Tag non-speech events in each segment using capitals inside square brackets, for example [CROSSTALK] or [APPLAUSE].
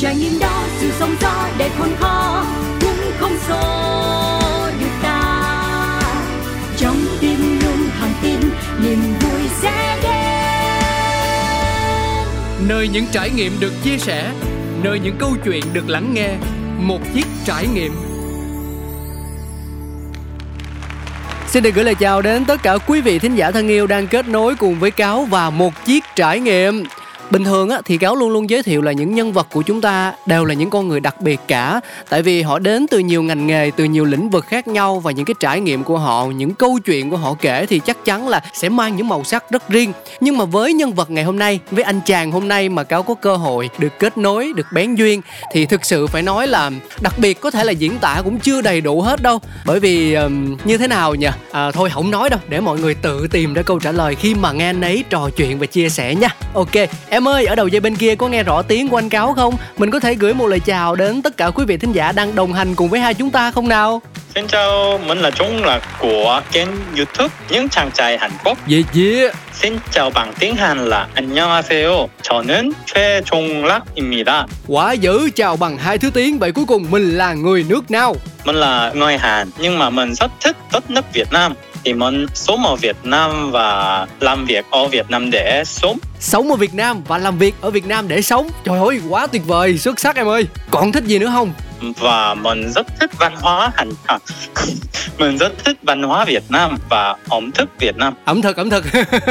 trải nghiệm đó, sự sóng gió đầy khôn khó, cũng không xô được ta. Trong tim luôn thẳng tin, niềm vui sẽ đến. Nơi những trải nghiệm được chia sẻ, nơi những câu chuyện được lắng nghe, một chiếc trải nghiệm. Xin được gửi lời chào đến tất cả quý vị thính giả thân yêu đang kết nối cùng với Cáo và một chiếc trải nghiệm bình thường á thì cáo luôn luôn giới thiệu là những nhân vật của chúng ta đều là những con người đặc biệt cả. Tại vì họ đến từ nhiều ngành nghề từ nhiều lĩnh vực khác nhau và những cái trải nghiệm của họ những câu chuyện của họ kể thì chắc chắn là sẽ mang những màu sắc rất riêng. Nhưng mà với nhân vật ngày hôm nay với anh chàng hôm nay mà cáo có cơ hội được kết nối được bén duyên thì thực sự phải nói là đặc biệt có thể là diễn tả cũng chưa đầy đủ hết đâu. Bởi vì um, như thế nào nhỉ? À, thôi không nói đâu để mọi người tự tìm ra câu trả lời khi mà nghe anh ấy trò chuyện và chia sẻ nha. Ok em Em ơi, ở đầu dây bên kia có nghe rõ tiếng của anh Cáo không? Mình có thể gửi một lời chào đến tất cả quý vị thính giả đang đồng hành cùng với hai chúng ta không nào? Xin chào, mình là Trung là của kênh YouTube những chàng trai Hàn Quốc. Yeah, yeah. Xin chào bằng tiếng Hàn là 안녕하세요. 저는 최종락입니다. Quá dữ, chào bằng hai thứ tiếng. Vậy cuối cùng mình là người nước nào? Mình là người Hàn, nhưng mà mình rất thích đất nước Việt Nam thì muốn sống ở Việt Nam và làm việc ở Việt Nam để sống sống ở Việt Nam và làm việc ở Việt Nam để sống. Trời ơi, quá tuyệt vời. Xuất sắc em ơi. Còn thích gì nữa không? Và mình rất thích văn hóa Hàn à, [LAUGHS] mình rất thích văn hóa Việt Nam và ẩm thực Việt Nam. Ẩm thực ẩm thực.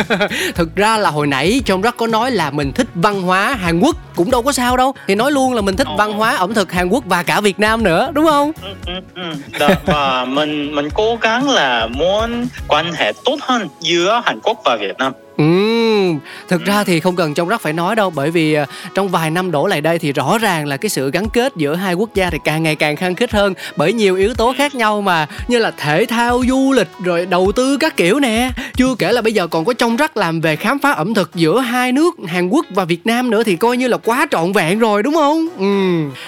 [LAUGHS] Thực ra là hồi nãy trong rất có nói là mình thích văn hóa Hàn Quốc. Cũng đâu có sao đâu. Thì nói luôn là mình thích văn hóa ẩm thực Hàn Quốc và cả Việt Nam nữa đúng không? Ừ, ừ, ừ. và mình mình cố gắng là muốn quan hệ tốt hơn giữa Hàn Quốc và Việt Nam. Ừ, thực ra thì không cần trong rắc phải nói đâu bởi vì à, trong vài năm đổ lại đây thì rõ ràng là cái sự gắn kết giữa hai quốc gia thì càng ngày càng khăng khít hơn bởi nhiều yếu tố khác nhau mà như là thể thao, du lịch rồi đầu tư các kiểu nè. Chưa kể là bây giờ còn có trong rắc làm về khám phá ẩm thực giữa hai nước Hàn Quốc và Việt Nam nữa thì coi như là quá trọn vẹn rồi đúng không? Ừ.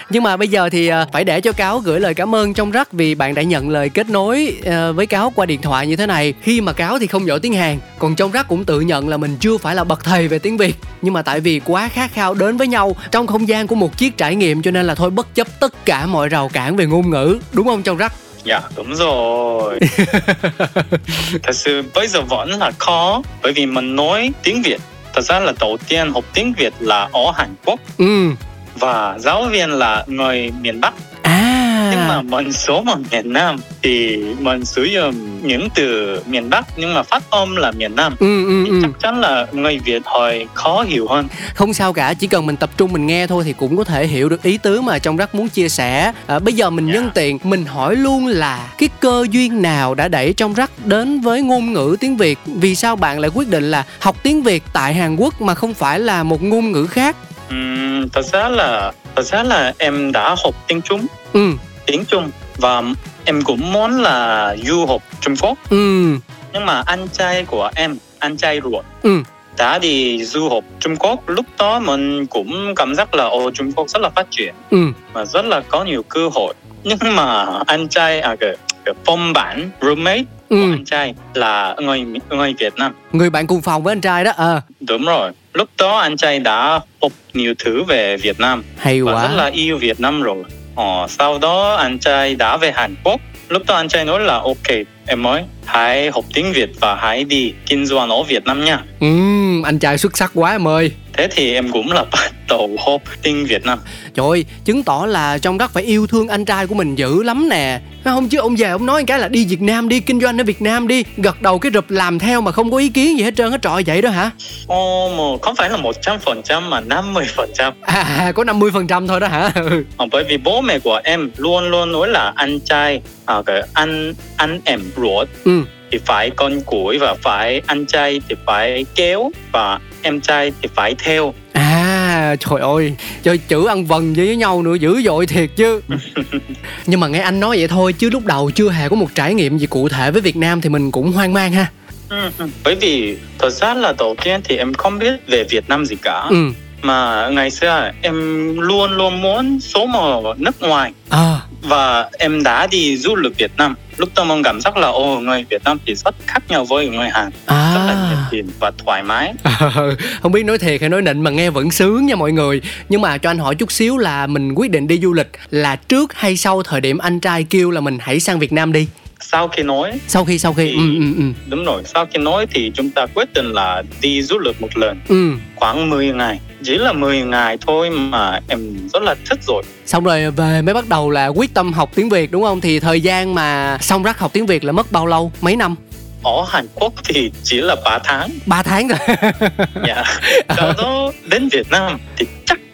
Nhưng mà bây giờ thì à, phải để cho cáo gửi lời cảm ơn trong rắc vì bạn đã nhận lời kết nối à, với cáo qua điện thoại như thế này. Khi mà cáo thì không giỏi tiếng Hàn, còn trong rắc cũng tự nhận là mình chưa phải là bậc thầy về tiếng Việt. Nhưng mà tại vì quá khát khao đến với nhau trong không gian của một chiếc trải nghiệm cho nên là thôi bất chấp tất cả mọi rào cản về ngôn ngữ. Đúng không trong rắc? Dạ đúng rồi. [LAUGHS] Thật sự bây giờ vẫn là khó Bởi vì mình nói tiếng Việt. Thật ra là đầu tiên học tiếng Việt là ở Hàn Quốc. Ừ. Và giáo viên là người miền Bắc nhưng mà mình số ở miền Nam thì mình sử dụng những từ miền Bắc nhưng mà phát âm là miền Nam. Ừ, ừ, ừ. chắc chắn là người Việt hơi khó hiểu hơn. Không sao cả chỉ cần mình tập trung mình nghe thôi thì cũng có thể hiểu được ý tứ mà trong rất muốn chia sẻ. À, bây giờ mình yeah. nhân tiện mình hỏi luôn là cái cơ duyên nào đã đẩy trong rắc đến với ngôn ngữ tiếng Việt? Vì sao bạn lại quyết định là học tiếng Việt tại Hàn Quốc mà không phải là một ngôn ngữ khác? Uhm, thật ra là thật ra là em đã học tiếng Trung. Ừ tiếng Trung và em cũng muốn là du học Trung Quốc. Ừ. Nhưng mà anh trai của em, anh trai ruột, ừ. đã đi du học Trung Quốc. Lúc đó mình cũng cảm giác là ô Trung Quốc rất là phát triển ừ. và rất là có nhiều cơ hội. Nhưng mà anh trai à cái, cái phong bản roommate ừ. của anh trai là người người Việt Nam. Người bạn cùng phòng với anh trai đó. À. Đúng rồi. Lúc đó anh trai đã học nhiều thứ về Việt Nam. Hay quá. Và rất là yêu Việt Nam rồi. Ờ, sau đó anh trai đã về Hàn Quốc. Lúc đó anh trai nói là ok, em ơi, hãy học tiếng Việt và hãy đi kinh doanh ở Việt Nam nha. Ừ, anh trai xuất sắc quá em ơi. Thế thì em cũng là bắt đầu học tiếng Việt Nam. Trời ơi, chứng tỏ là trong đất phải yêu thương anh trai của mình dữ lắm nè. Không chứ ông về ông nói cái là đi Việt Nam đi, kinh doanh ở Việt Nam đi. Gật đầu cái rụp làm theo mà không có ý kiến gì hết trơn hết trọi vậy đó hả? Ồ, mà không phải là 100% mà 50%. À, à có 50% thôi đó hả? [LAUGHS] ờ, bởi vì bố mẹ của em luôn luôn nói là anh trai, à, cái anh anh em ruột. Ừ. thì phải con củi và phải anh trai thì phải kéo và em trai thì phải theo. À trời ơi chơi chữ ăn vần với nhau nữa dữ dội thiệt chứ. [LAUGHS] Nhưng mà nghe anh nói vậy thôi chứ lúc đầu chưa hề có một trải nghiệm gì cụ thể với việt nam thì mình cũng hoang mang ha. Ừ, bởi vì thật ra là đầu tiên thì em không biết về việt nam gì cả. Ừ. Mà ngày xưa em luôn luôn muốn sống ở nước ngoài. À. và em đã đi du lịch Việt Nam. Lúc đó mình cảm giác là ồ người Việt Nam thì rất khác nhau với người Hàn. À. rất là nhiệt tình và thoải mái. [LAUGHS] Không biết nói thiệt hay nói nịnh mà nghe vẫn sướng nha mọi người. Nhưng mà cho anh hỏi chút xíu là mình quyết định đi du lịch là trước hay sau thời điểm anh trai kêu là mình hãy sang Việt Nam đi sau khi nói sau khi sau khi. thì, ừ, ừ, ừ. đúng rồi sau khi nói thì chúng ta quyết định là đi du lịch một lần. Ừ. khoảng 10 ngày. Chỉ là 10 ngày thôi mà em rất là thích rồi. Xong rồi về mới bắt đầu là quyết tâm học tiếng việt đúng không? Thì thời gian mà xong rắc học tiếng việt là mất bao lâu? Mấy năm? Ở Hàn Quốc thì chỉ là 3 tháng. 3 tháng rồi dạ. [LAUGHS] Sau đó đến Việt Nam thì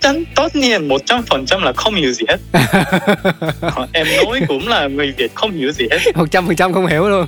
chắn tất nhiên 100% là không hiểu gì hết. [LAUGHS] Em nói cũng là người Việt không hiểu gì hết. 100% không hiểu luôn.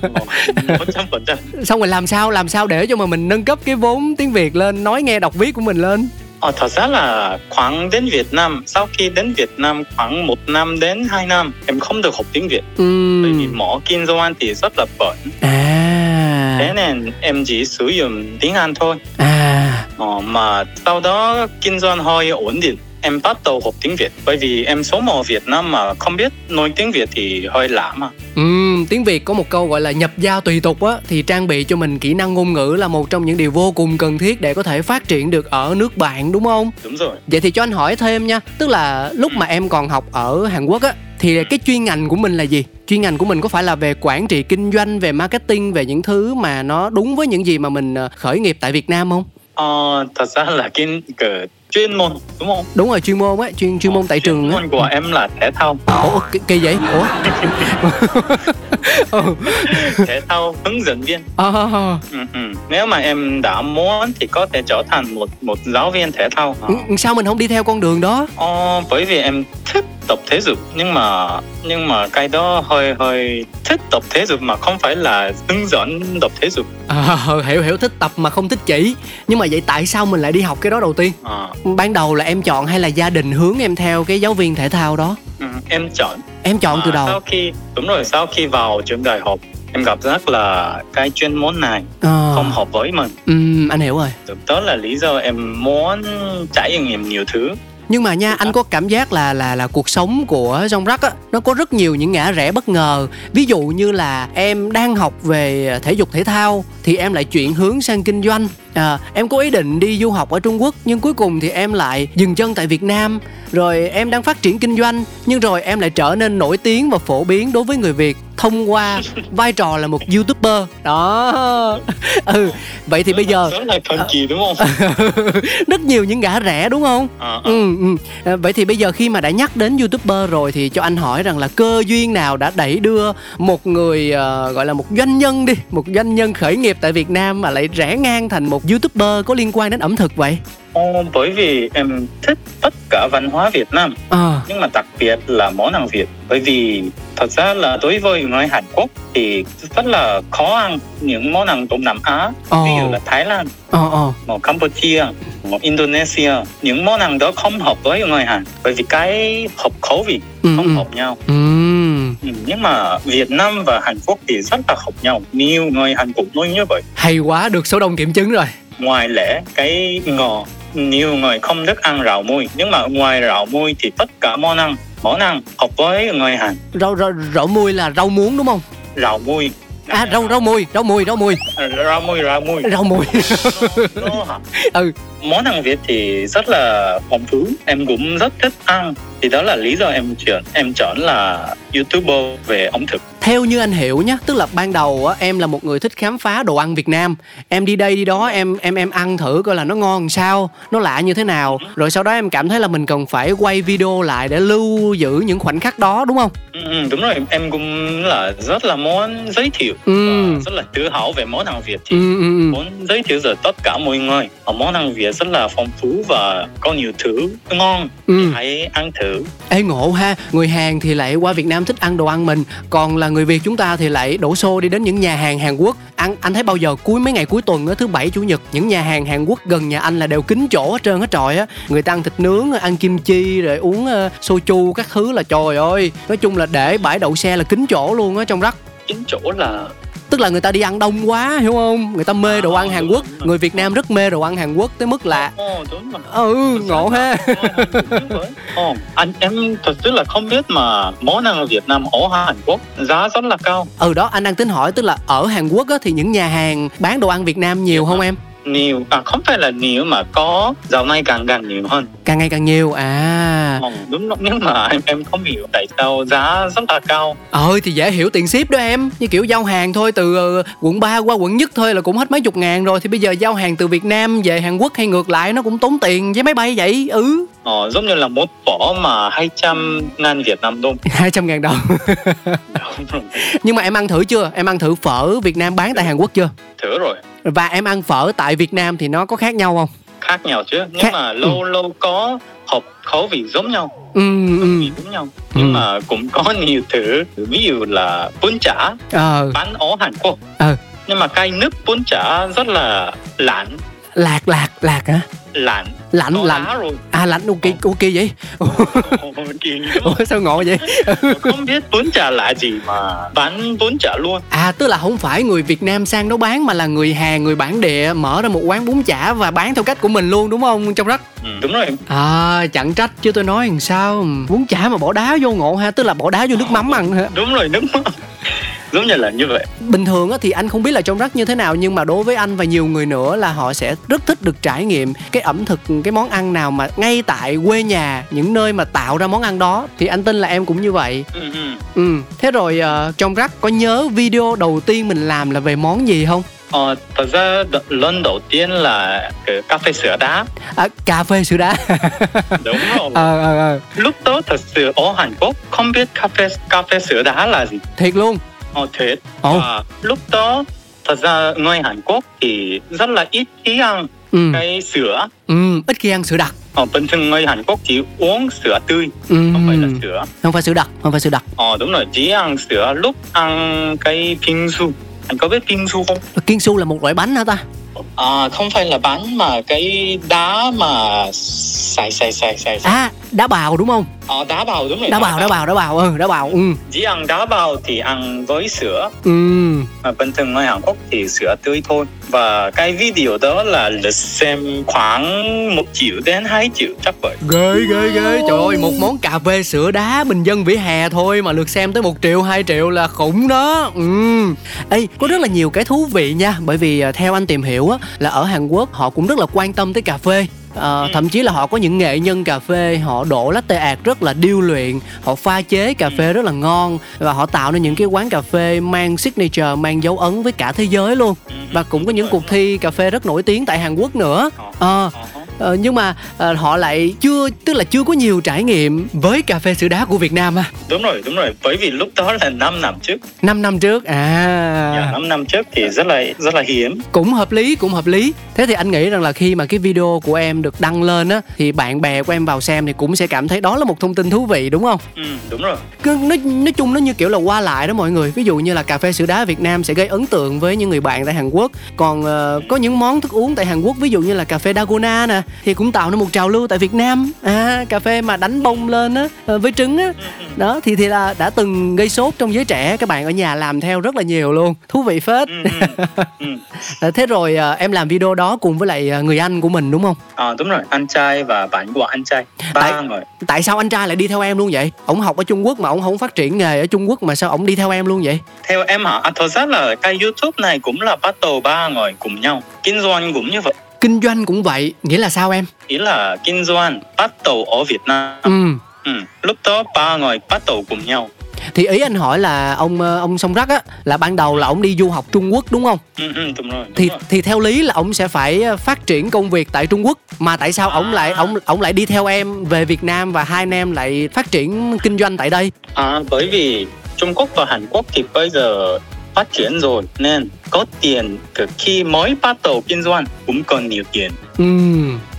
100% xong rồi làm sao làm sao để cho mà mình nâng cấp cái vốn tiếng Việt lên nói nghe đọc viết của mình lên? Ờ, thật ra là khoảng đến Việt Nam sau khi đến Việt Nam khoảng một năm đến hai năm em không được học tiếng Việt. Ừ. bởi vì mỏ kinh doanh thì rất là bẩn. À. thế nên em chỉ sử dụng tiếng Anh thôi. À. ờ, mà sau đó kinh doanh hơi ổn định em bắt đầu học tiếng Việt bởi vì em sống ở Việt Nam mà không biết nói tiếng Việt thì hơi lạ mà. Ừ, tiếng Việt có một câu gọi là nhập gia tùy tục á thì trang bị cho mình kỹ năng ngôn ngữ là một trong những điều vô cùng cần thiết để có thể phát triển được ở nước bạn đúng không? Đúng rồi. Vậy thì cho anh hỏi thêm nha, tức là lúc mà em còn học ở Hàn Quốc á thì cái chuyên ngành của mình là gì? Chuyên ngành của mình có phải là về quản trị kinh doanh, về marketing, về những thứ mà nó đúng với những gì mà mình ờ, khởi nghiệp tại Việt Nam không? Ờ, thật ra là cái, cái chuyên môn đúng không? Đúng rồi chuyên môn á chuyên chuyên môn tại chuyên trường môn của em là thể thao. Ủa kỳ, kỳ vậy ủa? [LAUGHS] Thể thao hướng dẫn viên. À, ừ, ừ. nếu mà em đã muốn thì có thể trở thành một một giáo viên thể thao. À. sao mình không đi theo con đường đó? Ờ, bởi vì em thích tập thể dục nhưng mà nhưng mà cái đó hơi hơi thích tập thể dục mà không phải là hướng dẫn tập thể dục. À, [LAUGHS] hiểu hiểu thích tập mà không thích chỉ. Nhưng mà vậy tại sao mình lại đi học cái đó đầu tiên? À. ban đầu là em chọn hay là gia đình hướng em theo cái giáo viên thể thao đó? Ừ, em chọn. Em chọn à, từ đầu. sau khi đúng rồi sau khi vào trường đại học em gặp rất là cái chuyên môn này à. không hợp với mình. Ừ, anh hiểu rồi. Đó là lý do em muốn trải nghiệm nhiều thứ nhưng mà nha anh có cảm giác là là là cuộc sống của Jong Rắc á nó có rất nhiều những ngã rẽ bất ngờ. Ví dụ như là em đang học về thể dục thể thao thì em lại chuyển hướng sang kinh doanh à, em có ý định đi du học ở Trung Quốc nhưng cuối cùng thì em lại dừng chân tại Việt Nam. Rồi em đang phát triển kinh doanh nhưng rồi em lại trở nên nổi tiếng và phổ biến đối với người Việt thông qua [LAUGHS] vai trò là một youtuber. Đó. [LAUGHS] Ừ vậy thì bây giờ thần kỳ đúng không? [LAUGHS] Rất nhiều những ngã rẽ đúng không? À, ừ, ừ. À, vậy thì bây giờ khi mà đã nhắc đến youtuber rồi thì cho anh hỏi rằng là cơ duyên nào đã đẩy đưa một người uh, gọi là một doanh nhân đi một doanh nhân khởi nghiệp tại Việt Nam mà lại rẽ ngang thành một youtuber có liên quan đến ẩm thực vậy Ồ, bởi vì em thích tất cả văn hóa Việt Nam à. nhưng mà đặc biệt là món ăn Việt bởi vì thật ra là đối với người Hàn Quốc thì rất là khó ăn những món ăn Đông Nam Á oh. ví dụ là Thái Lan, oh, oh. một Campuchia, một Indonesia những món ăn đó không hợp với người Hàn bởi vì cái hợp khẩu vị ừ, không ừ. hợp nhau. Ừ. Ừ, nhưng mà Việt Nam và Hàn Quốc thì rất là hợp nhau. Nhiều người Hàn Quốc nói như vậy. Hay quá được số đông kiểm chứng rồi. Ngoài lẽ cái ngò nhiều người không thích ăn rau muối nhưng mà ngoài rau muối thì tất cả món ăn món ăn hợp với người Hàn. Rau rau rau muối là rau muống đúng không? Rau muối à rau rau mùi rau mùi rau mùi. Rau mùi rau mùi. Rau mùi. [LAUGHS] Ừ. Món ăn Việt thì rất là phong phú. Em cũng rất thích ăn. Thì đó là lý do em chọn em chọn là youtuber về ẩm thực. Theo như anh hiểu nhé tức là ban đầu á em là một người thích khám phá đồ ăn Việt Nam. Em đi đây đi đó em em em ăn thử coi là nó ngon sao nó lạ như thế nào. Rồi sau đó em cảm thấy là mình cần phải quay video lại để lưu giữ những khoảnh khắc đó đúng không ừ, đúng rồi. Em cũng là rất là muốn giới thiệu. Ừ. rất là tự hào về món ăn Việt thì ừ, ừ, ừ. muốn giới thiệu rồi tất cả mọi người. Món ăn Việt rất là phong phú và có nhiều thứ ngon. Ừ. hãy ăn thử. Ê ngộ ha. Người Hàn thì lại qua Việt Nam thích ăn đồ ăn mình. Còn là người Việt chúng ta thì lại đổ xô đi đến những nhà hàng Hàn Quốc. Ăn anh thấy bao giờ cuối mấy ngày cuối tuần thứ bảy chủ nhật những nhà hàng Hàn Quốc gần nhà anh là đều kín chỗ hết trơn hết trọi á. Người ta ăn thịt nướng ăn kim chi rồi uống uh, soju các thứ là trời ơi. Nói chung là để bãi đậu xe là kín chỗ luôn á trong rắc. Kín chỗ là tức là người ta đi ăn đông quá hiểu không? Người ta mê đồ ăn Hàn Quốc. người Việt Nam rất mê đồ ăn Hàn Quốc tới mức là ừ ngộ ha. Ồ, anh em thật sự là không biết mà món ăn ở Việt Nam ở Hàn Quốc giá rất là cao. Ừ đó anh đang tính hỏi tức là ở Hàn Quốc á, thì những nhà hàng bán đồ ăn Việt Nam nhiều không em nhiều. À không phải là nhiều mà có. Dạo này càng càng nhiều hơn. Càng ngày càng nhiều à. Ừ, đúng nhưng mà em em không hiểu tại sao giá rất là cao. Ơi thì dễ hiểu tiền ship đó em. Như kiểu giao hàng thôi từ uh, quận 3 qua quận nhất thôi là cũng hết mấy chục ngàn rồi. Thì bây giờ giao hàng từ Việt Nam về Hàn Quốc hay ngược lại nó cũng tốn tiền với máy bay vậy ừ. Ờ, giống như là một bỏ mà 200 ngàn Việt Nam đồng [LAUGHS] 200 ngàn đồng Nhưng mà em ăn thử chưa? Em ăn thử phở Việt Nam bán tại Hàn Quốc chưa? Thử rồi Và em ăn phở tại Việt Nam thì nó có khác nhau không? Khác nhau chứ Nhưng khác... mà lâu ừ. lâu có hợp khẩu vị giống nhau ừ, ừ. giống nhau nhưng ừ. mà cũng có [LAUGHS] nhiều thứ ví dụ là bún chả ờ. bán ở Hàn Quốc ờ. nhưng mà cái nước bún chả rất là lạnh lạc lạc lạc hả lạnh. Lạnh Có lạnh. rồi. à lạnh ok ok vậy. Ủa, sao ngộ vậy? Không biết bún chả là gì mà bán bún chả luôn. À tức là không phải người Việt Nam sang đó bán mà là người Hàn người bản địa mở ra một quán bún chả và bán theo cách của mình luôn đúng không trong rất ừ, đúng rồi. À chẳng trách chứ tôi nói làm sao. Bún chả mà bỏ đá vô ngộ ha tức là bỏ đá vô nước mắm ăn hả? Đúng rồi nước mắm giống như là như vậy. Bình thường á thì anh không biết là trong rắc như thế nào nhưng mà đối với anh và nhiều người nữa là họ sẽ rất thích được trải nghiệm cái ẩm thực cái món ăn nào mà ngay tại quê nhà những nơi mà tạo ra món ăn đó. Thì anh tin là em cũng như vậy. Ừ, ừ. ừ. thế rồi uh, trong rắc có nhớ video đầu tiên mình làm là về món gì không? Ờ, thật ra lần đầu tiên là cái cà phê sữa đá. À, cà phê sữa đá. [LAUGHS] Đúng rồi. Ờ, ờ, ờ. lúc đó thật sự ở Hàn Quốc không biết cà phê cà phê sữa đá là gì. Thiệt luôn Ồ thiệt. Ồ. Và lúc đó thật ra người Hàn Quốc thì rất là ít khi ăn ừ. cái sữa. Ừ, ít khi ăn sữa đặc. Ờ, bình thường người Hàn Quốc chỉ uống sữa tươi, ừ. không phải là sữa. Không phải sữa đặc, không phải sữa đặc. Ờ đúng rồi, chỉ ăn sữa lúc ăn cái su. Anh có biết su không? su là một loại bánh hả ta? À, không phải là bánh mà cái đá mà xài xài xài xài. À, đá bào đúng không? Ờ, đá bào đúng rồi. Đá bào, đá bào, đá bào, ừ, đá bào, ừ. Chỉ ăn đá bào thì ăn với sữa. Ừ. Mà bình thường ở Hàn Quốc thì sữa tươi thôi. Và cái video đó là lượt xem khoảng một triệu đến 2 triệu chắc vậy. Ghê, ghê, ghê. Trời ơi, một món cà phê sữa đá bình dân vỉa hè thôi mà lượt xem tới một triệu, 2 triệu là khủng đó. Ừ. Ê, có rất là nhiều cái thú vị nha. Bởi vì à, theo anh tìm hiểu á, là ở Hàn Quốc họ cũng rất là quan tâm tới cà phê. À, thậm chí là họ có những nghệ nhân cà phê họ đổ latte art rất là điêu luyện họ pha chế cà phê rất là ngon và họ tạo nên những cái quán cà phê mang signature mang dấu ấn với cả thế giới luôn. Và cũng có những cuộc thi cà phê rất nổi tiếng tại Hàn Quốc nữa. À, ờ, nhưng mà ờ, họ lại chưa tức là chưa có nhiều trải nghiệm với cà phê sữa đá của Việt Nam à đúng rồi đúng rồi. Bởi vì lúc đó là 5 năm trước. 5 năm trước à. Dạ, 5 năm trước thì rất là rất là hiếm. Cũng hợp lý cũng hợp lý. Thế thì anh nghĩ rằng là khi mà cái video của em được đăng lên á thì bạn bè của em vào xem thì cũng sẽ cảm thấy đó là một thông tin thú vị đúng không? Ừ đúng rồi. Cứ, nói nói chung nó như kiểu là qua lại đó mọi người. Ví dụ như là cà phê sữa đá Việt Nam sẽ gây ấn tượng với những người bạn tại Hàn Quốc. Còn uh, có những món thức uống tại Hàn Quốc ví dụ như là cà phê Dalgona nè thì cũng tạo nên một trào lưu tại Việt Nam. À cà phê mà đánh bông lên á ờ, với trứng á. Đó thì thì là đã từng gây sốt trong giới trẻ các bạn ở nhà làm theo rất là nhiều luôn. Thú vị phết. Ừ, ừ, ừ. [LAUGHS] Ờ, thế rồi ờ, em làm video đó cùng với lại người anh của mình đúng không? À đúng rồi anh trai và bạn của anh trai. Ba tại, người. tại sao anh trai lại đi theo em luôn vậy? Ổng học ở Trung Quốc mà ổng không phát triển nghề ở Trung Quốc mà sao ổng đi theo em luôn vậy? Theo em hả? À, thật ra là cái YouTube này cũng là bắt đầu ba người cùng nhau. Kinh doanh cũng như vậy kinh doanh cũng vậy nghĩa là sao em ý là kinh doanh bắt đầu ở Việt Nam ừ. ừ. lúc đó ba người bắt đầu cùng nhau thì ý anh hỏi là ông ờ, ông sông rắc á là ban đầu là ông đi du học Trung Quốc đúng không? Ừ, ừ đúng rồi. Đúng thì rồi. thì theo lý là ông sẽ phải ờ, phát triển công việc tại Trung Quốc mà tại sao à. ông lại ông ông lại đi theo em về Việt Nam và hai anh em lại phát triển kinh doanh tại đây? À bởi vì Trung Quốc và Hàn Quốc thì bây giờ phát triển rồi nên có tiền khi mới bắt đầu kinh doanh cũng còn nhiều tiền. Ừ.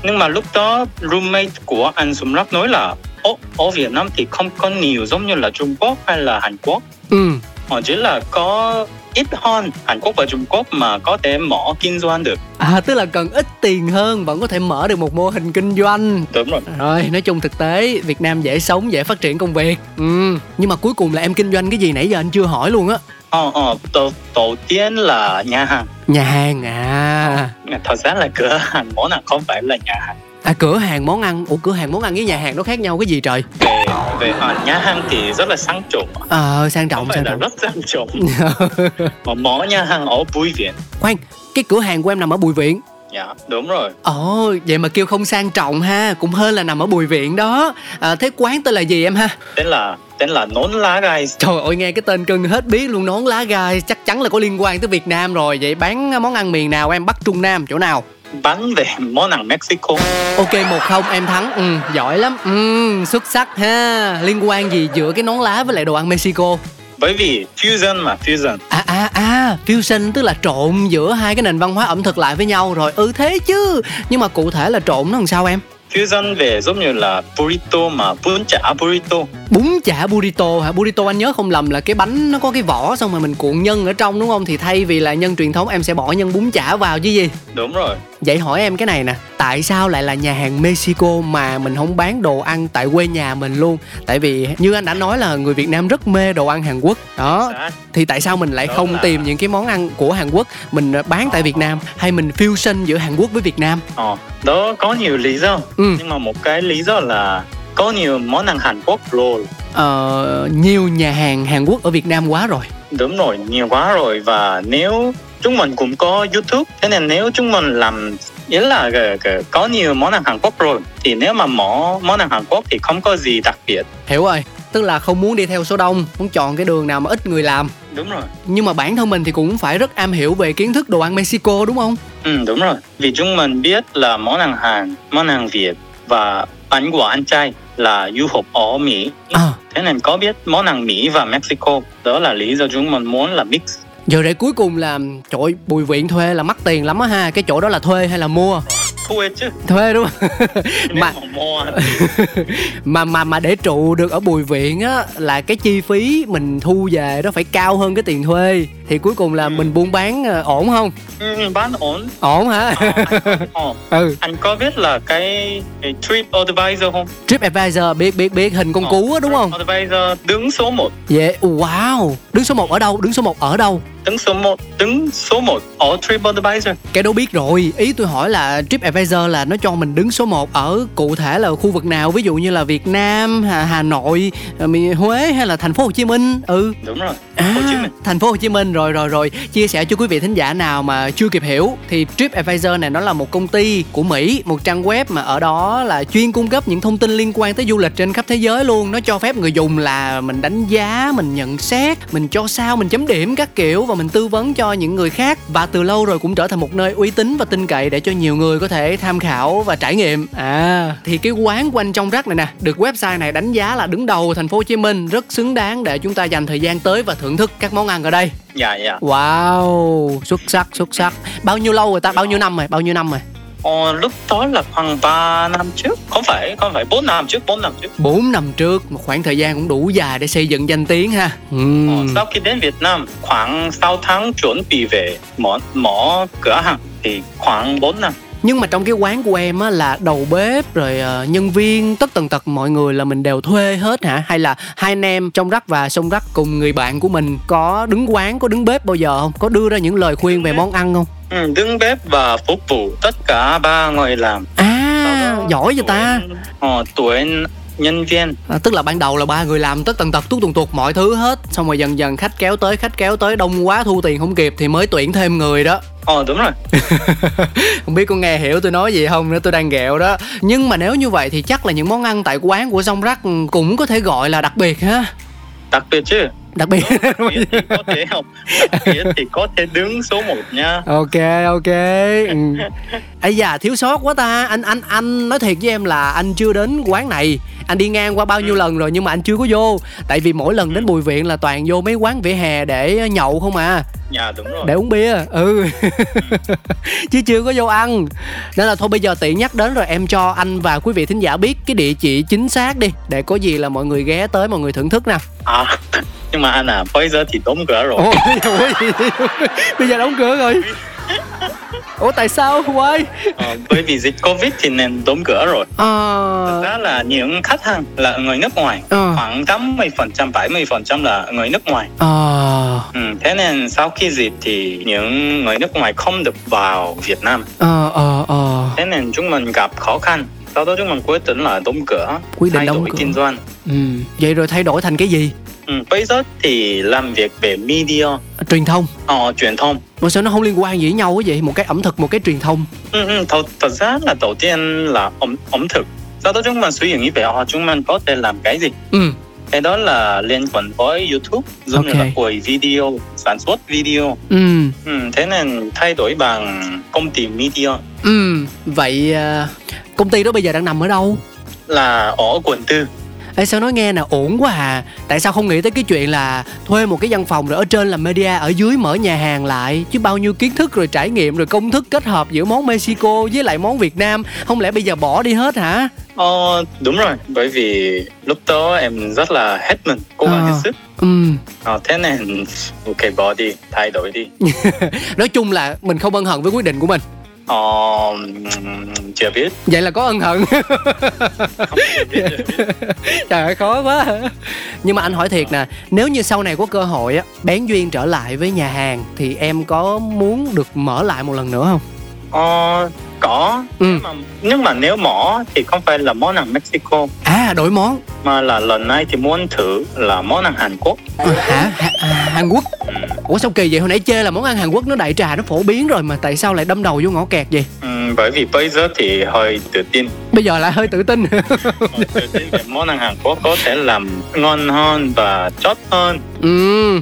Nhưng mà lúc đó roommate của anh Sum Rap nói là ở, ở Việt Nam thì không có nhiều giống như là Trung Quốc hay là Hàn Quốc. Ừ. họ chỉ là có ít hơn. Hàn Quốc và Trung Quốc mà có thể mở kinh doanh được. À tức là cần ít tiền hơn vẫn có thể mở được một mô hình kinh doanh. Đúng rồi. Rồi nói chung thực tế Việt Nam dễ sống dễ phát triển công việc. Ừ nhưng mà cuối cùng là em kinh doanh cái gì nãy giờ anh chưa hỏi luôn á? Ờ ờ đầu, đầu tiên là nhà hàng. Nhà hàng à. Thật ra là cửa hàng món ăn không phải là nhà hàng À cửa hàng món ăn, ủa cửa hàng món ăn với nhà hàng nó khác nhau cái gì trời? Về về nhà hàng thì rất là sang trọng. Ờ à, sang trọng sang trọng. rất sang trọng. [LAUGHS] Mà món nhà hàng ở Bùi Viện. Khoan, cái cửa hàng của em nằm ở Bùi Viện. Dạ, đúng rồi. Ồ, oh, vậy mà kêu không sang trọng ha, cũng hơn là nằm ở Bùi Viện đó. À, thế quán tên là gì em ha? Tên là tên là nón lá gai. Trời ơi nghe cái tên cưng hết biết luôn nón lá gai, chắc chắn là có liên quan tới Việt Nam rồi. Vậy bán món ăn miền nào em Bắc Trung Nam chỗ nào? Bắn về món ăn Mexico. Ok một không em thắng. Ừ, Giỏi lắm. Ừ, Xuất sắc ha. Liên quan gì giữa cái nón lá với lại đồ ăn Mexico? Bởi vì fusion mà fusion. À à à fusion tức là trộn giữa hai cái nền văn hóa ẩm thực lại với nhau. Rồi ừ thế chứ. Nhưng mà cụ thể là trộn nó làm sao em? Fusion về giống như là burrito mà bún chả burrito. Bún chả burrito hả? Burrito anh nhớ không lầm là cái bánh nó có cái vỏ xong rồi mình cuộn nhân ở trong đúng không? Thì thay vì là nhân truyền thống em sẽ bỏ nhân bún chả vào chứ gì? Đúng rồi vậy hỏi em cái này nè tại sao lại là nhà hàng mexico mà mình không bán đồ ăn tại quê nhà mình luôn? Tại vì như anh đã nói là người việt nam rất mê đồ ăn hàn quốc. Đó thì tại sao mình lại đó không là... tìm những cái món ăn của hàn quốc mình bán tại việt nam hay mình fusion giữa hàn quốc với việt nam? Ờ đó có nhiều lý do. Ừ. nhưng mà một cái lý do là có nhiều món ăn Hàn Quốc rồi. Ờ, nhiều nhà hàng Hàn Quốc ở Việt Nam quá rồi. Đúng rồi nhiều quá rồi. Và nếu chúng mình cũng có YouTube. Thế nên nếu chúng mình làm ý là cái, cái, có nhiều món ăn Hàn Quốc rồi thì nếu mà mở món ăn Hàn Quốc thì không có gì đặc biệt. Hiểu rồi. Tức là không muốn đi theo số đông muốn chọn cái đường nào mà ít người làm. Đúng rồi. Nhưng mà bản thân mình thì cũng phải rất am hiểu về kiến thức đồ ăn Mexico đúng không? Ừ đúng rồi. Vì chúng mình biết là món ăn Hàn món ăn Việt và bánh của anh trai là du học ở Mỹ. À. thế nên có biết món ăn Mỹ và Mexico. Đó là lý do chúng mình muốn là mix giờ để cuối cùng là trời bùi viện thuê là mắc tiền lắm á ha. Cái chỗ đó là thuê hay là mua? Thuê chứ. Thuê đúng không? Mà [LAUGHS] mà mà mà để trụ được ở bùi viện á là cái chi phí mình thu về nó phải cao hơn cái tiền thuê thì cuối cùng là ừ. mình buôn bán ờ, ổn không? Ừ, bán ổn. Ổn hả? Ờ, anh, ờ. [LAUGHS] ừ. anh có biết là cái, cái trip advisor không? Trip advisor biết biết biết hình con ờ, cú á đúng không? Advisor đứng số 1 yeah wow. Đứng số 1 ở đâu? Đứng số 1 ở đâu? Đứng số 1 đứng số 1 ở TripAdvisor cái đó biết rồi. Ý tôi hỏi là TripAdvisor là nó cho mình đứng số 1 ở cụ thể là khu vực nào? Ví dụ như là Việt Nam Hà, Hà Nội Huế hay là thành phố Hồ Chí Minh? Ừ. Đúng rồi à, Hồ Chí Minh. thành phố Hồ Chí Minh rồi rồi rồi rồi. Chia sẻ cho quý vị thính giả nào mà chưa kịp hiểu thì TripAdvisor này nó là một công ty của Mỹ, một trang web mà ở đó là chuyên cung cấp những thông tin liên quan tới du lịch trên khắp thế giới luôn. Nó cho phép người dùng là mình đánh giá, mình nhận xét, mình cho sao, mình chấm điểm các kiểu và mình tư vấn cho những người khác. Và từ lâu rồi cũng trở thành một nơi uy tín và tin cậy để cho nhiều người có thể tham khảo và trải nghiệm. À thì cái quán quanh trong rắc này nè, được website này đánh giá là đứng đầu thành phố Hồ Chí Minh, rất xứng đáng để chúng ta dành thời gian tới và thưởng thức các món ăn ở đây dạ dạ. Wow xuất sắc xuất sắc. Bao nhiêu lâu rồi ta? Bao nhiêu năm rồi? Bao nhiêu năm rồi? Ờ, lúc đó là khoảng 3 năm trước. Không phải, không phải 4 năm trước, 4 năm trước. 4 năm trước, một khoảng thời gian cũng đủ dài để xây dựng danh tiếng ha. Uhm. ờ, Sau khi đến Việt Nam, khoảng 6 tháng chuẩn bị về mở, mở cửa hàng Thì khoảng 4 năm nhưng mà trong cái quán của em á là đầu bếp rồi uh, nhân viên tất tần tật mọi người là mình đều thuê hết hả? Hay là hai anh em trong rắc và sông rắc cùng người bạn của mình có đứng quán có đứng bếp bao giờ không? Có đưa ra những lời khuyên về món ăn không? Ừ, đứng bếp và phục vụ tất cả ba người làm. À giỏi vậy ta. ờ, tuổi nhân viên. À, tức là ban đầu là ba người làm tất tần tật tuốt tuần tuột mọi thứ hết. Xong rồi dần dần khách kéo tới khách kéo tới đông quá thu tiền không kịp thì mới tuyển thêm người đó. [LAUGHS] Ờ đúng rồi. Không biết con nghe hiểu tôi nói gì không nữa tôi đang ghẹo đó. Nhưng mà nếu như vậy thì chắc là những món ăn tại quán của sông rắc cũng có thể gọi là đặc biệt ha. Đặc biệt chứ. Đặc biệt. Đặc biệt thì có thể không đặc biệt thì có thể đứng số 1 nha. Ok ok. Ừ. ấy da thiếu sót quá ta. Anh anh anh nói thiệt với em là anh chưa đến quán này anh đi ngang qua bao nhiêu ừ. lần rồi nhưng mà anh chưa có vô. Tại vì mỗi lần đến ừ. bùi viện là toàn vô mấy quán vỉa hè để nhậu không à. Dạ đúng rồi. Để uống bia ừ. [LAUGHS] Chứ chưa có vô ăn. Nên là thôi bây giờ tiện nhắc đến rồi em cho anh và quý vị thính giả biết cái địa chỉ chính xác đi để có gì là mọi người ghé tới mọi người thưởng thức nè à [LAUGHS] nhưng mà anh à bây giờ thì đóng cửa rồi. Ôi, [LAUGHS] bây giờ đóng cửa rồi Ủa tại sao why? Ờ, bởi vì dịch Covid thì nên đóng cửa rồi. À... Thực ra là những khách hàng là người nước ngoài, à... khoảng 80 phần trăm, 70 phần trăm là người nước ngoài. À... Ừ, thế nên sau khi dịch thì những người nước ngoài không được vào Việt Nam. À, à, à. Thế nên chúng mình gặp khó khăn. Sau đó chúng mình quyết định là đóng cửa, quyết định đóng cửa. kinh doanh. Ừ. Vậy rồi thay đổi thành cái gì? Ừ, bây giờ thì làm việc về media. Truyền thông. Ờ truyền thông. Mà sao nó không liên quan gì với nhau vậy? Một cái ẩm thực một cái truyền thông. Ừ, ừ, thật, thật ra là đầu tiên là ẩm, ẩm thực. Sau đó chúng mình suy nghĩ về họ chúng mình có thể làm cái gì? Ừ. Cái đó là liên quan với YouTube giống okay. như là quay video sản xuất video. Ừ. ừ thế nên thay đổi bằng công ty media. Ừ. Vậy uh, công ty đó bây giờ đang nằm ở đâu? Là ở quận tư Ê sao nói nghe nè ổn quá à Tại sao không nghĩ tới cái chuyện là Thuê một cái văn phòng rồi ở trên làm media Ở dưới mở nhà hàng lại? Chứ bao nhiêu kiến thức rồi trải nghiệm rồi công thức kết hợp giữa món Mexico với lại món Việt Nam. Không lẽ bây giờ bỏ đi hết hả? Ờ đúng rồi. Bởi vì lúc đó em rất là hết mình Cố gắng à. hết sức. Ừ. Ờ, thế nên ok bỏ đi thay đổi đi. [LAUGHS] Nói chung là mình không ân hận với quyết định của mình Ờ, chưa biết. Vậy là có ân hận. [LAUGHS] Trời ơi khó quá. Nhưng mà anh hỏi thiệt nè Nếu như sau này có cơ hội á Bén duyên trở lại với nhà hàng Thì em có muốn được mở lại một lần nữa không? Ờ, có ừ. nhưng, mà, nhưng mà nếu mỏ thì không phải là món ăn Mexico. À đổi món. Mà là lần này thì muốn thử là món ăn Hàn Quốc. À, hả? À, Hàn Quốc? Ừ. ủa sao kỳ vậy? Hồi nãy chê là món ăn Hàn Quốc nó đại trà nó phổ biến rồi mà tại sao lại đâm đầu vô ngõ kẹt vậy? Ừ, bởi vì bây giờ thì hơi tự tin. Bây giờ lại hơi tự tin. Tự tin món ăn Hàn Quốc có thể làm ngon hơn và chót hơn. Ừ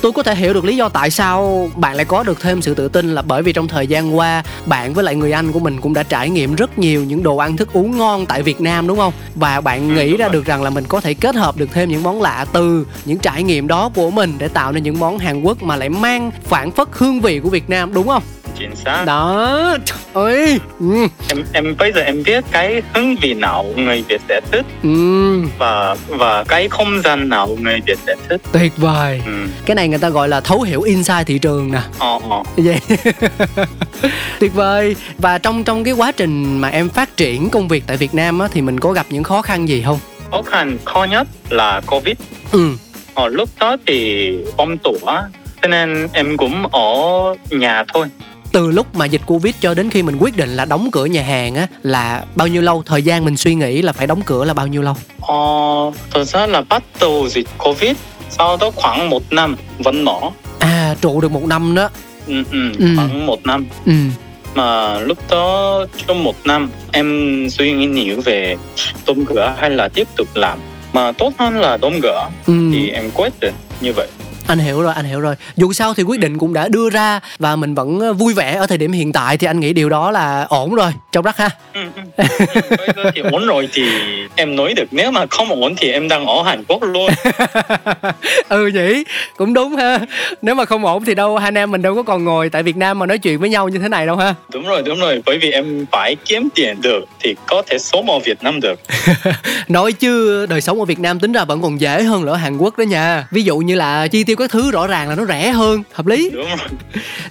tôi có thể hiểu được lý do tại sao bạn lại có được thêm sự tự tin là bởi vì trong thời gian qua bạn với lại người anh của mình cũng đã trải nghiệm rất nhiều những đồ ăn thức uống ngon tại Việt Nam đúng không? Và bạn ừ, nghĩ ra được rằng là mình có thể kết hợp được thêm những món lạ từ những trải nghiệm đó của mình để tạo nên những món Hàn Quốc mà lại mang phản phất hương vị của Việt Nam đúng không chính xác. Đó ơi ừ. em em bây giờ em biết cái hương vị nào người Việt sẽ thích. Ừ. và và cái không gian nào người Việt sẽ thích. Tuyệt vời. Ừ. cái này người ta gọi là thấu hiểu inside thị trường nè. Ờ ờ. Vậy [LAUGHS] tuyệt vời. Và trong trong cái quá trình mà em phát triển công việc tại Việt Nam á thì mình có gặp những khó khăn gì không? Khó khăn khó nhất là covid. Ừ. Ở lúc đó thì phong tỏa cho nên em cũng ở nhà thôi từ lúc mà dịch covid cho đến khi mình quyết định là đóng cửa nhà hàng á là bao nhiêu lâu? Thời gian mình suy nghĩ là phải đóng cửa là bao nhiêu lâu? Ờ thật ra là bắt đầu dịch covid sau đó khoảng một năm vẫn mở à trụ được một năm đó. Ừ, ừ, ừ. khoảng một năm. Ừ. Mà lúc đó trong một năm em suy nghĩ nhiều về đóng cửa hay là tiếp tục làm. Mà tốt hơn là đóng cửa ừ. thì em quyết định như vậy anh hiểu rồi anh hiểu rồi. Dù sao thì quyết định cũng đã đưa ra và mình vẫn ờ, vui vẻ ở thời điểm hiện tại thì anh nghĩ điều đó là ổn rồi. Trong rắc ha. Ừ, ừ. thì ổn rồi thì em nói được. Nếu mà không ổn thì em đang ở Hàn Quốc luôn. [LAUGHS] Ừ nhỉ cũng đúng ha. Nếu mà không ổn thì đâu hai anh em mình đâu có còn ngồi tại Việt Nam mà nói chuyện với nhau như thế này đâu ha. Đúng rồi đúng rồi. Bởi vì em phải kiếm tiền được thì có thể sống ở Việt Nam được. [LAUGHS] Nói chứ đời sống ở Việt Nam tính ra vẫn còn dễ hơn ở Hàn Quốc đó nha. Ví dụ như là chi tiêu các thứ rõ ràng là nó rẻ hơn hợp lý. Đúng rồi.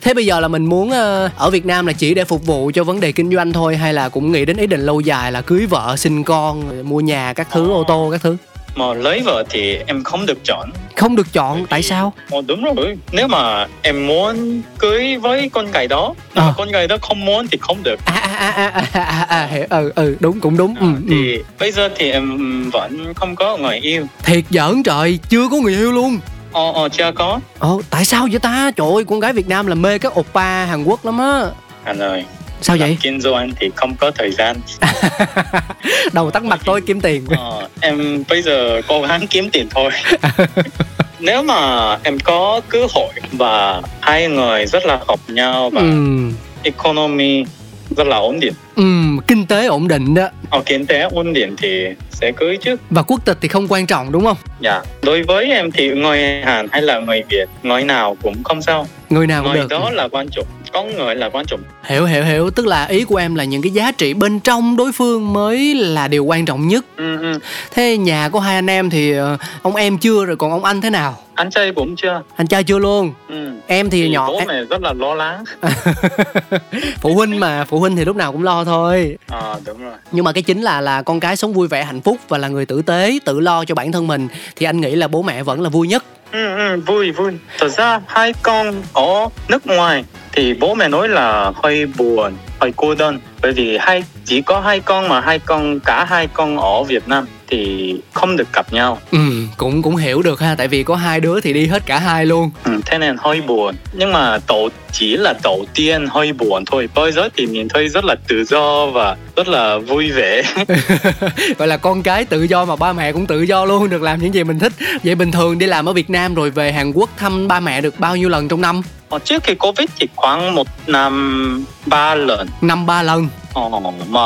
Thế bây giờ là mình muốn ờ, ở Việt Nam là chỉ để phục vụ cho vấn đề kinh doanh thôi hay là cũng nghĩ đến ý định lâu dài là cưới vợ sinh con mua nhà các thứ ô tô các thứ? Mà lấy vợ thì em không được chọn. Không được chọn tại sao? Ồ, đúng rồi. Nếu mà em muốn cưới với con gái đó mà à. con gái đó không muốn thì không được. À à à à à, à, à hiểu. Ừ ừ đúng cũng đúng. À, ừ, thì ừ. bây giờ thì em vẫn không có người yêu. Thiệt giỡn trời chưa có người yêu luôn Ờ, ờ, chưa có Ồ, tại sao vậy ta? Trời ơi, con gái Việt Nam là mê các oppa Hàn Quốc lắm á Anh ơi Sao vậy? Kinh doanh thì không có thời gian [LAUGHS] Đầu tắt mặt tôi kiếm tiền ờ, Em bây giờ cố gắng kiếm tiền thôi [LAUGHS] Nếu mà em có cơ hội và hai người rất là hợp nhau và ừ. economy rất là ổn định. Ừ, kinh tế ổn định đó. Ờ, kinh tế ổn định thì sẽ cưới chứ. Và quốc tịch thì không quan trọng đúng không? Dạ. Đối với em thì người hàn hay là người việt người nào cũng không sao người nào cũng người được. đó là quan trọng có người là quan trọng. Hiểu hiểu hiểu. Tức là ý của em là những cái giá trị bên trong đối phương mới là điều quan trọng nhất. Ừ, ừ. thế nhà của hai anh em thì ờ, ông em chưa rồi còn ông anh thế nào? Anh trai cũng chưa? Anh trai chưa luôn? Ừ. em thì, thì nhỏ bố mẹ rất là lo lắng. [LAUGHS] Phụ huynh mà phụ huynh thì lúc nào cũng lo thôi. À đúng rồi. Nhưng mà cái chính là là con cái sống vui vẻ hạnh phúc và là người tử tế tự lo cho bản thân mình thì anh nghĩ là bố mẹ vẫn là vui nhất ừ, ừ, vui vui. Thật ra hai con ở nước ngoài thì bố mẹ nói là hơi buồn hơi cô đơn. Bởi vì hai chỉ có hai con mà hai con cả hai con ở Việt Nam thì không được gặp nhau. Ừ cũng cũng hiểu được ha tại vì có hai đứa thì đi hết cả hai luôn. Ừ, thế nên hơi buồn. Nhưng mà tổ chỉ là đầu tiên hơi buồn thôi. Bây giờ thì mình thấy rất là tự do và rất là vui vẻ. [LAUGHS] Gọi là con cái tự do mà ba mẹ cũng tự do luôn được làm những gì mình thích. Vậy bình thường đi làm ở Việt Nam rồi về Hàn Quốc thăm ba mẹ được bao nhiêu lần trong năm Ờ, trước khi Covid thì khoảng một năm ba lần. Năm ba lần. Ờ, mà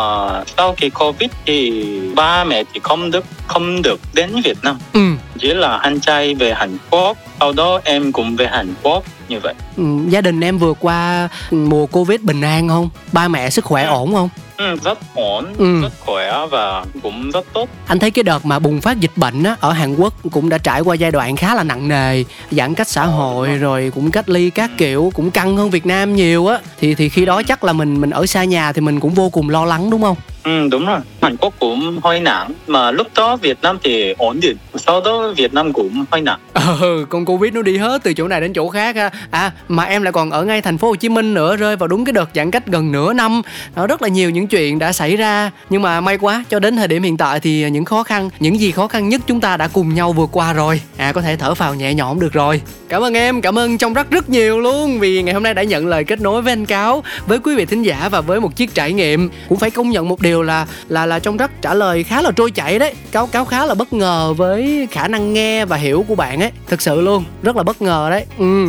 sau khi Covid thì ba mẹ thì không được không được đến Việt Nam. Ừ. Chỉ là anh trai về Hàn Quốc, sau đó em cũng về Hàn Quốc như vậy. Ừ, gia đình em vừa qua mùa Covid bình an không? Ba mẹ sức khỏe ừ. ổn không? Ừ, rất ổn, ừ. rất khỏe và cũng rất tốt. Anh thấy cái đợt mà bùng phát dịch bệnh á, ở Hàn Quốc cũng đã trải qua giai đoạn khá là nặng nề, giãn cách xã hội ờ, rồi cũng cách ly các ừ. kiểu cũng căng hơn Việt Nam nhiều á. Thì thì khi đó ừ. chắc là mình mình ở xa nhà thì mình cũng vô cùng lo lắng đúng không? Ừ đúng rồi, Hàn Quốc cũng hơi nặng Mà lúc đó Việt Nam thì ổn định. Sau đó Việt Nam cũng hơi nặng Ừ, ờ, con Covid nó đi hết từ chỗ này đến chỗ khác ha. À, mà em lại còn ở ngay thành phố Hồ Chí Minh nữa Rơi vào đúng cái đợt giãn cách gần nửa năm. Nó rất là nhiều những chuyện đã xảy ra. Nhưng mà may quá, cho đến thời điểm hiện tại thì những khó khăn Những gì khó khăn nhất chúng ta đã cùng nhau vượt qua rồi. À, có thể thở phào nhẹ nhõm được rồi. Cảm ơn em, cảm ơn trong rất rất nhiều luôn Vì ngày hôm nay đã nhận lời kết nối với anh Cáo Với quý vị thính giả và với một chiếc trải nghiệm. Cũng phải công nhận một điều điều là là là trong rất trả lời khá là trôi chảy đấy. Cáo cáo khá là bất ngờ với khả năng nghe và hiểu của bạn ấy. Thực sự luôn, rất là bất ngờ đấy. Ừ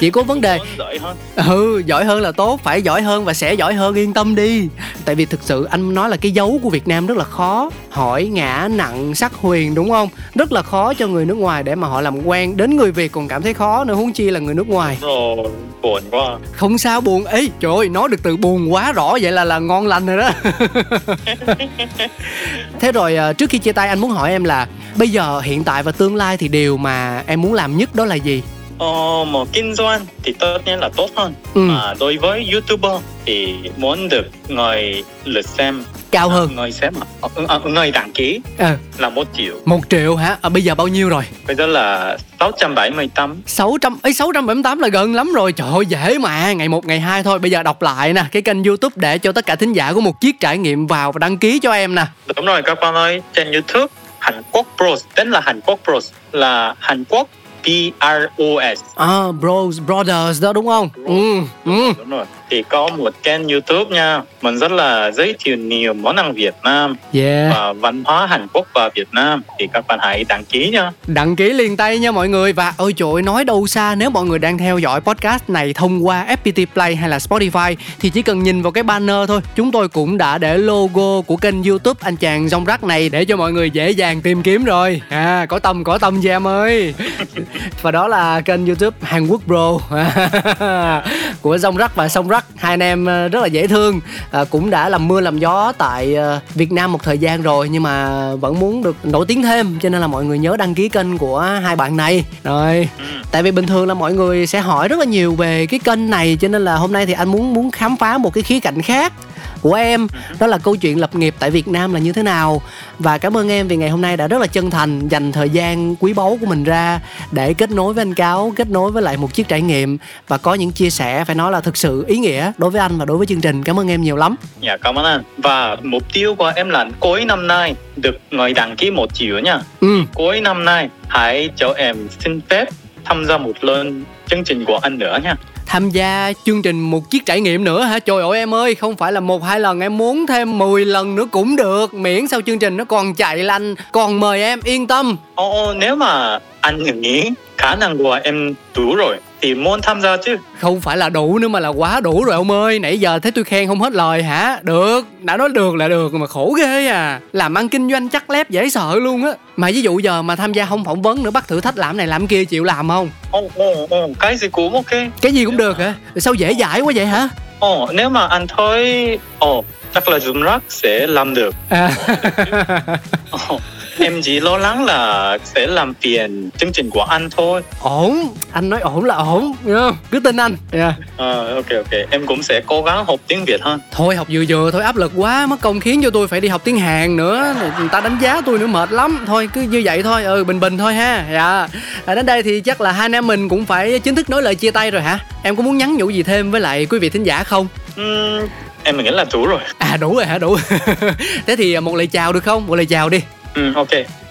chỉ có vấn đề giỏi hơn ừ giỏi hơn là tốt phải giỏi hơn và sẽ giỏi hơn yên tâm đi. Tại vì thực sự anh nói là cái dấu của việt nam rất là khó. Hỏi ngã nặng sắc huyền đúng không? Rất là khó cho người nước ngoài để mà họ làm quen. Đến người việt còn cảm thấy khó nữa huống chi là người nước ngoài. Rồi buồn quá. Không sao buồn. Ấy trời ơi nói được từ buồn quá rõ vậy là là ngon lành rồi đó. [LAUGHS] Thế rồi à, trước khi chia tay anh muốn hỏi em là bây giờ hiện tại và tương lai thì điều mà em muốn làm nhất đó là gì Ờ, một kinh doanh thì tất nhiên là tốt hơn. Ừ. mà đối với youtuber thì muốn được người lượt xem cao hơn. người xem à, à, người đăng ký à. là một triệu. Một triệu hả? À, bây giờ bao nhiêu rồi? Bây giờ là 678 600 ấy 678 là gần lắm rồi. Trời ơi dễ mà. Ngày một ngày hai thôi. Bây giờ đọc lại nè cái kênh youtube để cho tất cả thính giả có một chiếc trải nghiệm vào và đăng ký cho em nè. Đúng rồi các bạn ơi. Trên youtube Hàn Quốc Bros tên là Hàn Quốc Bros là Hàn Quốc B R O S. À, Bros Brothers đó đúng không? Bros. Ừ, ừ. Đúng rồi. Thì có một kênh YouTube nha. Mình rất là giới thiệu nhiều món ăn Việt Nam yeah. và văn hóa Hàn Quốc và Việt Nam. Thì các bạn hãy đăng ký nha. Đăng ký liền tay nha mọi người. Và ôi trời nói đâu xa nếu mọi người đang theo dõi podcast này thông qua FPT Play hay là Spotify thì chỉ cần nhìn vào cái banner thôi. Chúng tôi cũng đã để logo của kênh YouTube anh chàng rong rắc này để cho mọi người dễ dàng tìm kiếm rồi. À, có tâm có tâm em ơi. [LAUGHS] và đó là kênh youtube Hàn Quốc Bro [LAUGHS] của Dông Rắc và Sông Rắc hai anh em ờ, rất là dễ thương. À, cũng đã làm mưa làm gió tại ờ, Việt Nam một thời gian rồi nhưng mà vẫn muốn được nổi tiếng thêm cho nên là mọi người nhớ đăng ký kênh của hai bạn này. Rồi ừ. tại vì bình thường là mọi người sẽ hỏi rất là nhiều về cái kênh này cho nên là hôm nay thì anh muốn muốn khám phá một cái khía cạnh khác của em. Đó là câu chuyện lập nghiệp tại Việt Nam là như thế nào. Và cảm ơn em vì ngày hôm nay đã rất là chân thành dành thời gian quý báu của mình ra để kết nối với anh Cáo kết nối với lại một chiếc trải nghiệm và có những chia sẻ phải nói là thực sự ý nghĩa đối với anh và đối với chương trình. Cảm ơn em nhiều lắm. Dạ cảm ơn anh. Và mục tiêu của em là cuối năm nay được người đăng ký một triệu nha ừ. cuối năm nay hãy cho em xin phép tham gia một lần chương trình của anh nữa nha tham gia chương trình một chiếc trải nghiệm nữa hả? Trời ơi, em ơi, không phải là một hai lần, em muốn thêm 10 lần nữa cũng được. Miễn sao chương trình nó còn chạy lành, còn mời em yên tâm. Ồ nếu mà anh nghĩ khả năng của em đủ rồi thì muốn tham gia chứ. Không phải là đủ nữa mà là quá đủ rồi ông ơi. Nãy giờ thấy tôi khen không hết lời hả? Được đã nói được là được mà khổ ghê à. Làm ăn kinh doanh chắc lép dễ sợ luôn á. Mà ví dụ giờ mà tham gia không phỏng vấn nữa bắt thử thách làm này làm kia chịu làm không? Ồ ồ ồ cái gì cũng ok. Cái gì cũng được hả? Sao dễ dãi quá vậy hả? Ồ nếu mà anh thấy ồ chắc là dùng rác sẽ làm được. À. em chỉ lo lắng là sẽ làm phiền chương trình của anh thôi. Ổn. Anh nói ổn là ổn yeah. cứ tin anh. Yeah. à, ok ok. Em cũng sẽ cố gắng học tiếng việt hơn. Thôi học vừa vừa thôi áp lực quá mất công khiến cho tôi phải đi học tiếng hàn nữa. Người ta đánh giá tôi nữa mệt lắm. Thôi cứ như vậy thôi. Ừ bình bình thôi ha. Dạ. À, đến đây thì chắc là hai anh em mình cũng phải chính thức nói lời chia tay rồi hả? Em có muốn nhắn nhủ gì thêm với lại quý vị thính giả không? Uhm, em nghĩ là đủ rồi. À đủ rồi hả? Đủ. [LAUGHS] Thế thì một lời chào được không? Một lời chào đi ừ ok.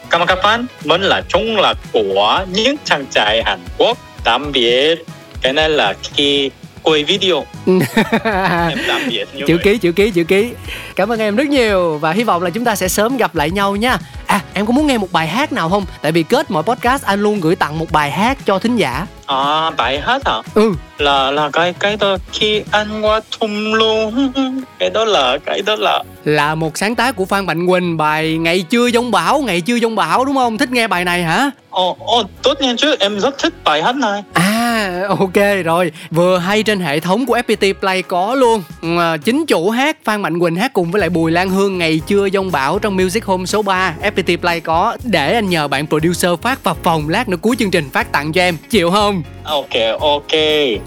Cảm ơn các bạn mình là Trung là của những chàng trai Hàn Quốc. Tạm biệt. Cái này là khi quay video. [LAUGHS] Em tạm biệt chữ ký chữ ký chữ ký. Cảm ơn em rất nhiều và hy vọng là chúng ta sẽ sớm gặp lại nhau nha à em có muốn nghe một bài hát nào không? Tại vì kết mọi podcast anh luôn gửi tặng một bài hát cho thính giả. À bài hát à ừ. Là là cái cái đó khi anh qua thung lũng cái đó là cái đó là là một sáng tác của Phan Mạnh Quỳnh bài ngày chưa giông bão ngày chưa giông bão đúng không? Thích nghe bài này hả? Ồ ồ tốt nhiên chứ em rất thích bài hát này. À ok rồi. Vừa hay trên hệ thống của FPT Play có luôn. À, chính chủ hát Phan Mạnh Quỳnh hát cùng với lại Bùi Lan Hương ngày chưa giông bão trong Music Home số 3 FPT Play có để anh nhờ bạn producer phát vào phòng lát nữa cuối chương trình phát tặng cho em. Chịu không? Ok ok.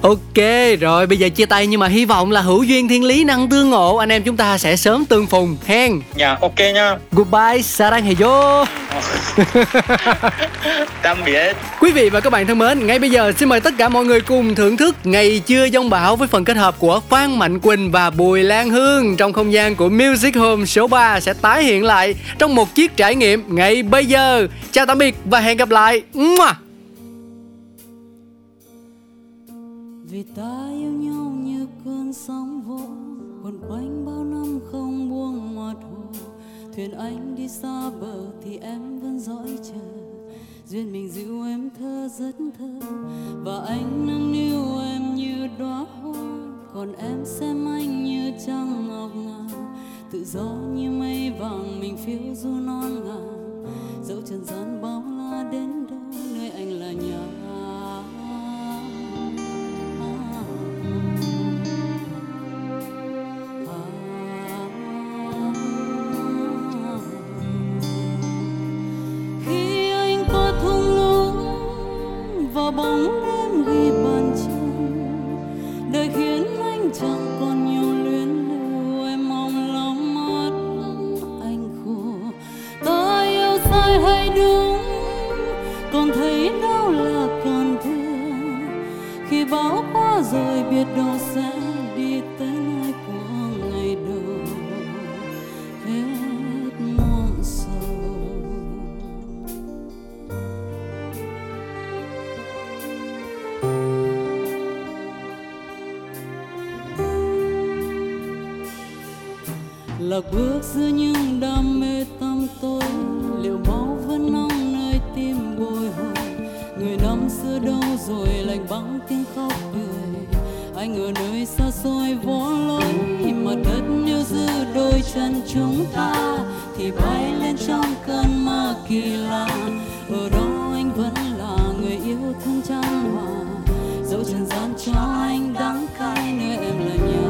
Ok rồi bây giờ chia tay nhưng mà hy vọng là hữu duyên thiên lý năng tương ngộ. Anh em chúng ta sẽ sớm tương phùng. Hen dạ ok nha. Goodbye sarang heyo [LAUGHS] tạm biệt. Quý vị và các bạn thân mến ngay bây giờ xin mời tất cả mọi người cùng thưởng thức ngày chưa giông bão với phần kết hợp của Phan Mạnh Quỳnh và Bùi Lan Hương. Trong không gian của Music Home số 3 sẽ tái hiện lại trong một chiếc trải nghiệm ngay bây giờ. Chào tạm biệt và hẹn gặp lại. Vì ta yêu nhau như cơn sóng vỗ quần quanh bao năm không buông mặt hồ thuyền anh đi xa duyên mình dịu em thơ rất thơ, và anh nâng niu em như đóa hoa. Còn em xem anh như trăng ngọc ngà, tự do như mây vàng mình phiêu du non ngà. Dẫu trần gian bao la đến đâu, nơi anh là nhà vẫn là người yêu thương chan hòa. Dẫu trần gian cho anh đắng cay, nơi em là nhà